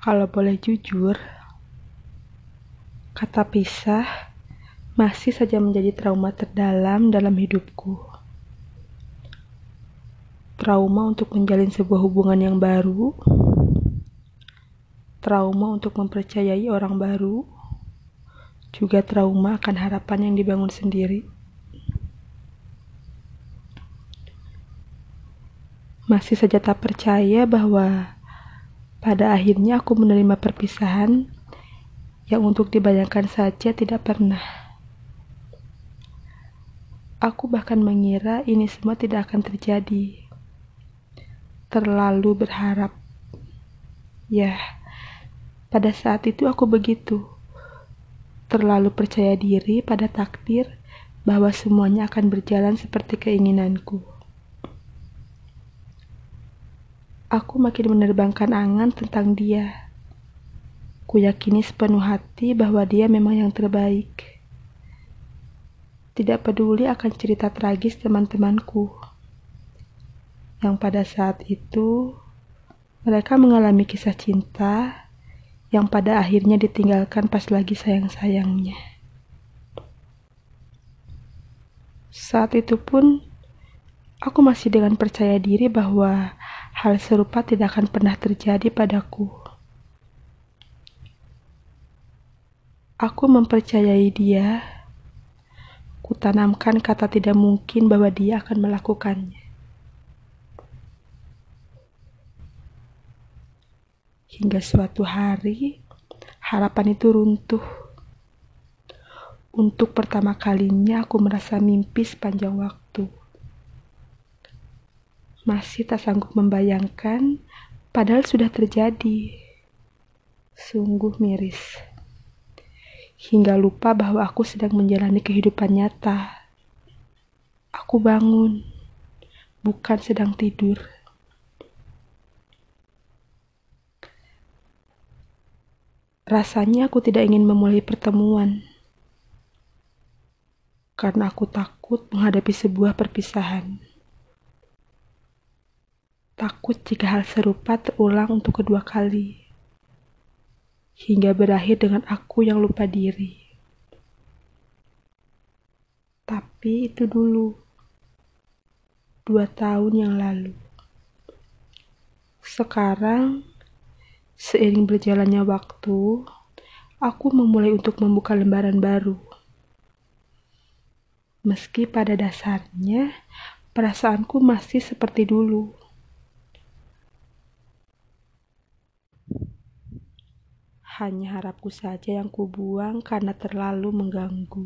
Kalau boleh jujur, kata pisah masih saja menjadi trauma terdalam dalam hidupku. Trauma untuk menjalin sebuah hubungan yang baru, trauma untuk mempercayai orang baru, juga trauma akan harapan yang dibangun sendiri. Masih saja tak percaya bahwa pada akhirnya aku menerima perpisahan yang untuk dibayangkan saja tidak pernah. Aku bahkan mengira ini semua tidak akan terjadi. Terlalu berharap. Ya, pada saat itu aku begitu. Terlalu percaya diri pada takdir bahwa semuanya akan berjalan seperti keinginanku. Aku makin menerbangkan angan tentang dia. Kuyakini sepenuh hati bahwa dia memang yang terbaik. Tidak peduli akan cerita tragis teman-temanku. Yang pada saat itu mereka mengalami kisah cinta yang pada akhirnya ditinggalkan pas lagi sayang-sayangnya. Saat itu pun aku masih dengan percaya diri bahwa hal serupa tidak akan pernah terjadi padaku. Aku mempercayai dia. Kutanamkan kata tidak mungkin bahwa dia akan melakukannya. Hingga suatu hari, harapan itu runtuh. Untuk pertama kalinya aku merasa mimpi sepanjang waktu masih tak sanggup membayangkan, padahal sudah terjadi. Sungguh miris. Hingga lupa bahwa aku sedang menjalani kehidupan nyata. Aku bangun, bukan sedang tidur. Rasanya aku tidak ingin memulai pertemuan karena aku takut menghadapi sebuah perpisahan. Takut jika hal serupa terulang untuk kedua kali, hingga berakhir dengan aku yang lupa diri. Tapi itu dulu, dua tahun yang lalu. Sekarang, seiring berjalannya waktu, aku memulai untuk membuka lembaran baru. Meski pada dasarnya perasaanku masih seperti dulu. Hanya harapku saja yang kubuang karena terlalu mengganggu.